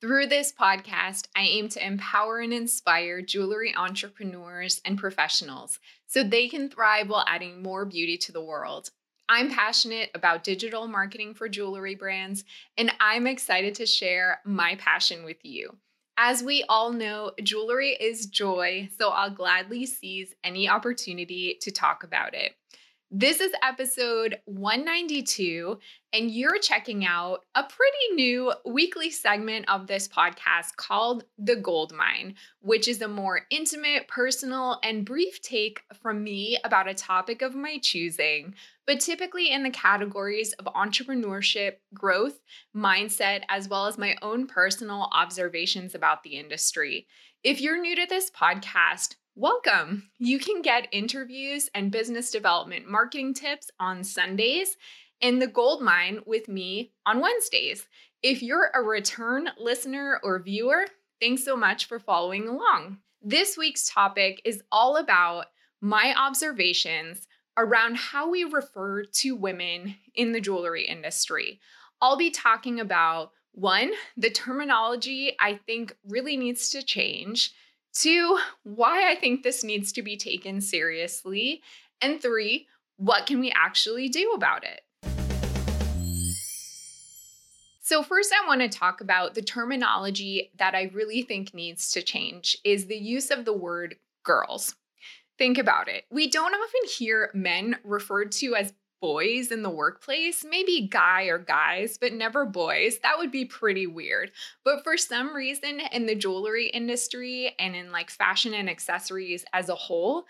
Through this podcast, I aim to empower and inspire jewelry entrepreneurs and professionals so they can thrive while adding more beauty to the world. I'm passionate about digital marketing for jewelry brands, and I'm excited to share my passion with you. As we all know, jewelry is joy, so I'll gladly seize any opportunity to talk about it. This is episode 192, and you're checking out a pretty new weekly segment of this podcast called The Gold Mine, which is a more intimate, personal, and brief take from me about a topic of my choosing, but typically in the categories of entrepreneurship, growth, mindset, as well as my own personal observations about the industry. If you're new to this podcast, welcome. You can get interviews and business development marketing tips on Sundays and the gold mine with me on Wednesdays. If you're a return listener or viewer, thanks so much for following along. This week's topic is all about my observations around how we refer to women in the jewelry industry. I'll be talking about one, the terminology I think really needs to change. Two, why I think this needs to be taken seriously. And three, what can we actually do about it? So, first, I want to talk about the terminology that I really think needs to change is the use of the word girls. Think about it. We don't often hear men referred to as boys in the workplace, maybe guy or guys, but never boys. That would be pretty weird. But for some reason, in the jewelry industry and in like fashion and accessories as a whole,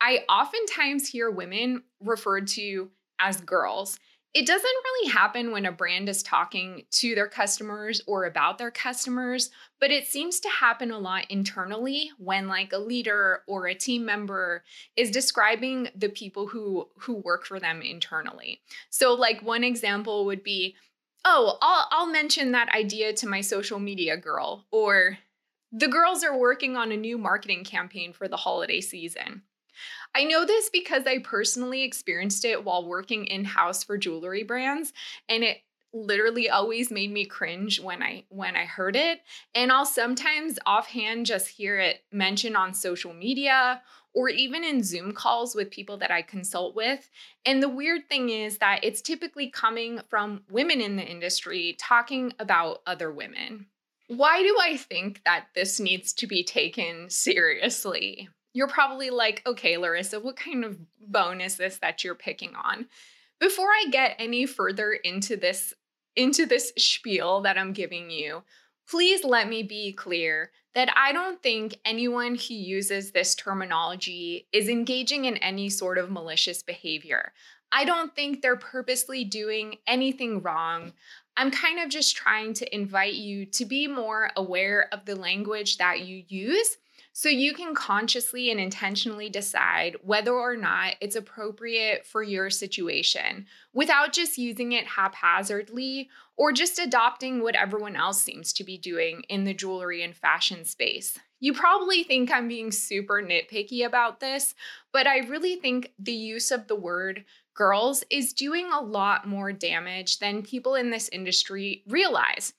I oftentimes hear women referred to as girls. It doesn't really happen when a brand is talking to their customers or about their customers, but it seems to happen a lot internally when like a leader or a team member is describing the people who who work for them internally. So like one example would be, "Oh, I'll I'll mention that idea to my social media girl," or "The girls are working on a new marketing campaign for the holiday season." I know this because I personally experienced it while working in house for jewelry brands, and it literally always made me cringe when I when I heard it and I'll sometimes offhand just hear it mentioned on social media or even in Zoom calls with people that I consult with and the weird thing is that it's typically coming from women in the industry talking about other women. Why do I think that this needs to be taken seriously? You're probably like, okay, Laryssa, what kind of bone is this that you're picking on? Before I get any further into this into this spiel that I'm giving you, please let me be clear that I don't think anyone who uses this terminology is engaging in any sort of malicious behavior. I don't think they're purposely doing anything wrong. I'm kind of just trying to invite you to be more aware of the language that you use so you can consciously and intentionally decide whether or not it's appropriate for your situation without just using it haphazardly or just adopting what everyone else seems to be doing in the jewelry and fashion space. You probably think I'm being super nitpicky about this, but I really think the use of the word girls is doing a lot more damage than people in this industry realize.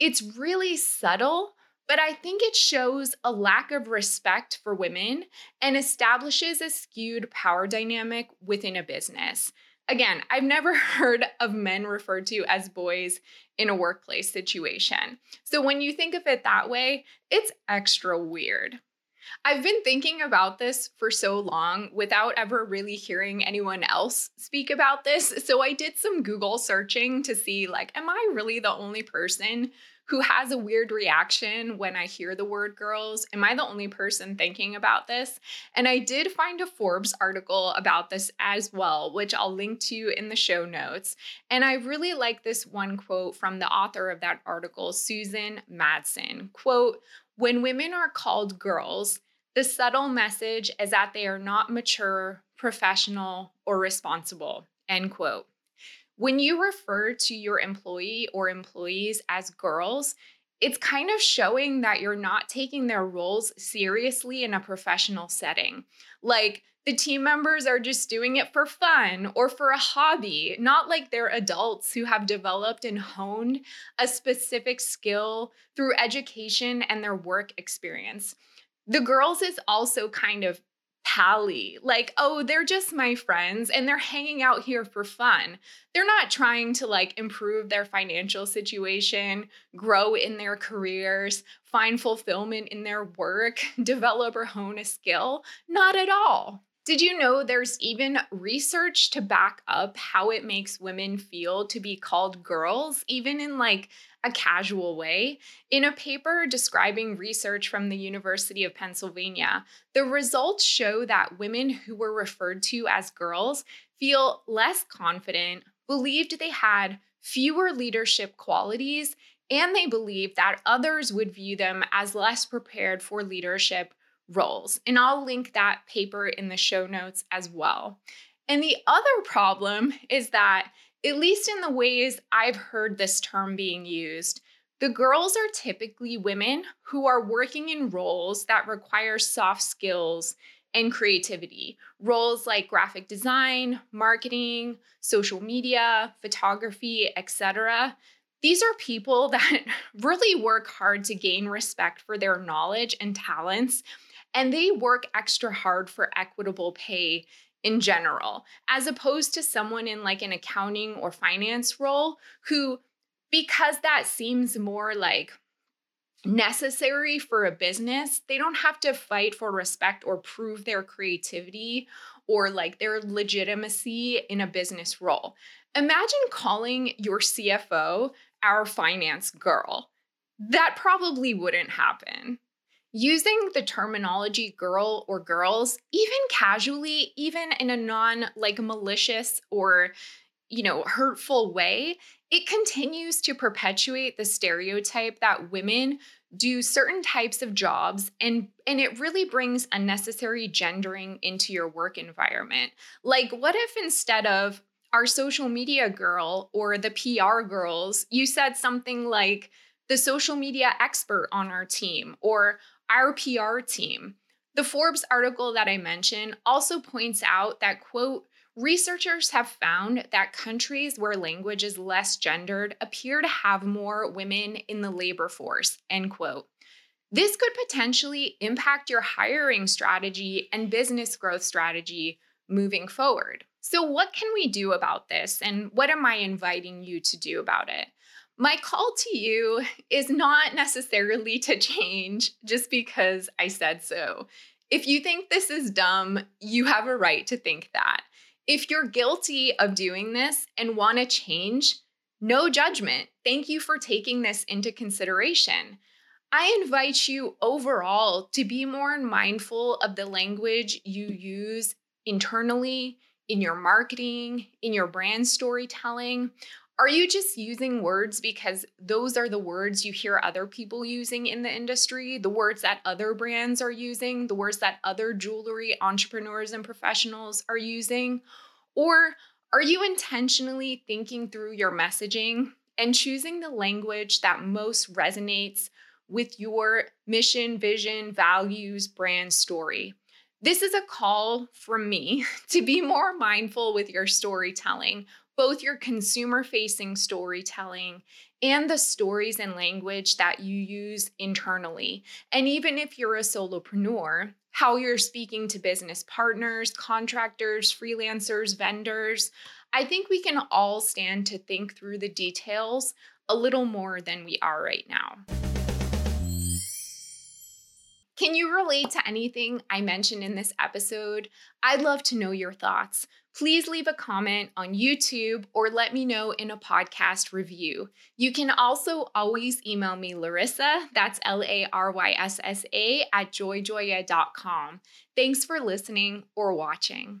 It's really subtle but I think it shows a lack of respect for women and establishes a skewed power dynamic within a business. Again, I've never heard of men referred to as boys in a workplace situation. So when you think of it that way, it's extra weird. I've been thinking about this for so long without ever really hearing anyone else speak about this. So I did some Google searching to see like am I really the only person who has a weird reaction when I hear the word girls. Am I the only person thinking about this? And I did find a Forbes article about this as well, which I'll link to in the show notes. And I really like this one quote from the author of that article, Susan Madsen. Quote, when women are called girls, The subtle message is that they are not mature, professional, or responsible. End quote. When you refer to your employee or employees as girls, it's kind of showing that you're not taking their roles seriously in a professional setting. Like the team members are just doing it for fun or for a hobby, not like they're adults who have developed and honed a specific skill through education and their work experience. The girls is also kind of pally. Like, oh, they're just my friends and they're hanging out here for fun. They're not trying to like improve their financial situation, grow in their careers, find fulfillment in their work, develop or hone a skill. Not at all. Did you know there's even research to back up how it makes women feel to be called girls, even in like a casual way. In a paper describing research from the University of Pennsylvania, the results show that women who were referred to as girls feel less confident, believed they had fewer leadership qualities, and they believed that others would view them as less prepared for leadership roles. And I'll link that paper in the show notes as well. And the other problem is that at least in the ways I've heard this term being used, the girls are typically women who are working in roles that require soft skills and creativity. Roles like graphic design, marketing, social media, photography, etc. These are people that really work hard to gain respect for their knowledge and talents, and they work extra hard for equitable pay in general, as opposed to someone in like an accounting or finance role who, because that seems more like necessary for a business, they don't have to fight for respect or prove their creativity or like their legitimacy in a business role. Imagine calling your CFO our finance girl. That probably wouldn't happen using the terminology girl or girls even casually even in a non like malicious or you know hurtful way it continues to perpetuate the stereotype that women do certain types of jobs and and it really brings unnecessary gendering into your work environment. Like what if instead of our social media girl or the PR girls you said something like the social media expert on our team or our PR team. The Forbes article that I mentioned also points out that, quote, researchers have found that countries where language is less gendered appear to have more women in the labor force, end quote. This could potentially impact your hiring strategy and business growth strategy moving forward. So, what can we do about this, and what am I inviting you to do about it? My call to you is not necessarily to change just because I said so. If you think this is dumb, you have a right to think that. If you're guilty of doing this and want to change, no judgment. Thank you for taking this into consideration. I invite you overall to be more mindful of the language you use internally, in your marketing, in your brand storytelling. Are you just using words because those are the words you hear other people using in the industry, the words that other brands are using, the words that other jewelry entrepreneurs and professionals are using? Or are you intentionally thinking through your messaging and choosing the language that most resonates with your mission, vision, values, brand story? This is a call from me to be more mindful with your storytelling both your consumer facing storytelling and the stories and language that you use internally. And even if you're a solopreneur, how you're speaking to business partners, contractors, freelancers, vendors. I think we can all stand to think through the details a little more than we are right now. Can you relate to anything I mentioned in this episode? I'd love to know your thoughts. Please leave a comment on YouTube or let me know in a podcast review. You can also always email me Laryssa, that's L A R Y S S A, at joyjoya.com. Thanks for listening or watching.